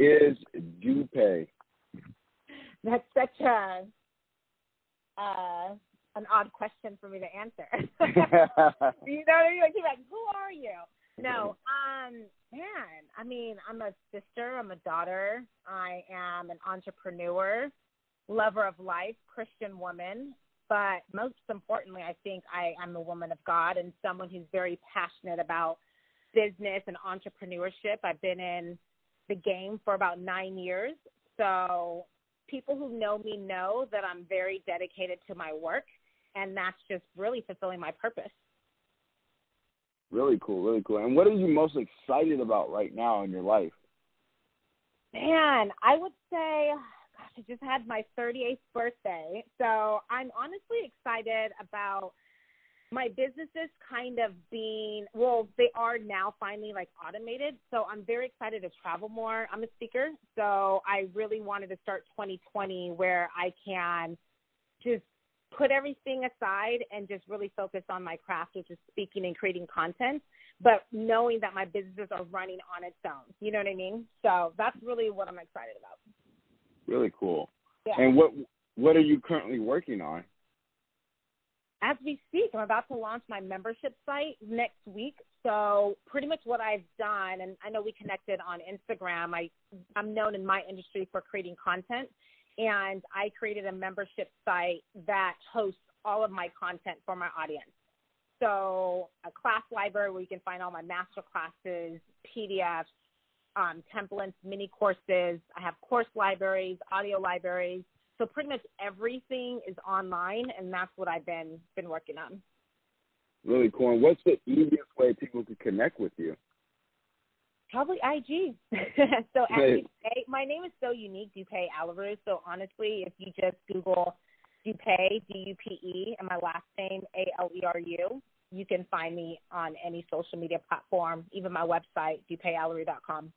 Is Dupe? That's such a uh, an odd question for me to answer. you know what I mean? Like, like, who are you? No, um, man. I mean, I'm a sister. I'm a daughter. I am an entrepreneur, lover of life, Christian woman. But most importantly, I think I am a woman of God and someone who's very passionate about business and entrepreneurship. I've been in the game for about nine years. So people who know me know that I'm very dedicated to my work, and that's just really fulfilling my purpose. Really cool, really cool. And what are you most excited about right now in your life? Man, I would say, gosh, I just had my 38th birthday. So I'm honestly excited about my businesses kind of being well they are now finally like automated so i'm very excited to travel more. I'm a speaker so i really wanted to start 2020 where i can just put everything aside and just really focus on my craft which is speaking and creating content but knowing that my businesses are running on its own. You know what i mean? So that's really what i'm excited about. Really cool. Yeah. and what what are you currently working on as we speak, I'm about to launch my membership site next week. So pretty much what I've done, and I know we connected on Instagram. I I'm known in my industry for creating content, and I created a membership site that hosts all of my content for my audience. So a class library where you can find all my master classes, PDFs, um, templates, mini courses. I have course libraries, audio libraries so pretty much everything is online, and that's what I've been been working on. Really cool. And what's the easiest way people can connect with you? Probably IG. so my name is so unique, Dupe Aleru. So honestly, if you just Google Dupe, D-U-P-E, and my last name, A-L-E-R-U, you can find me on any social media platform, even my website, dupealeru.com.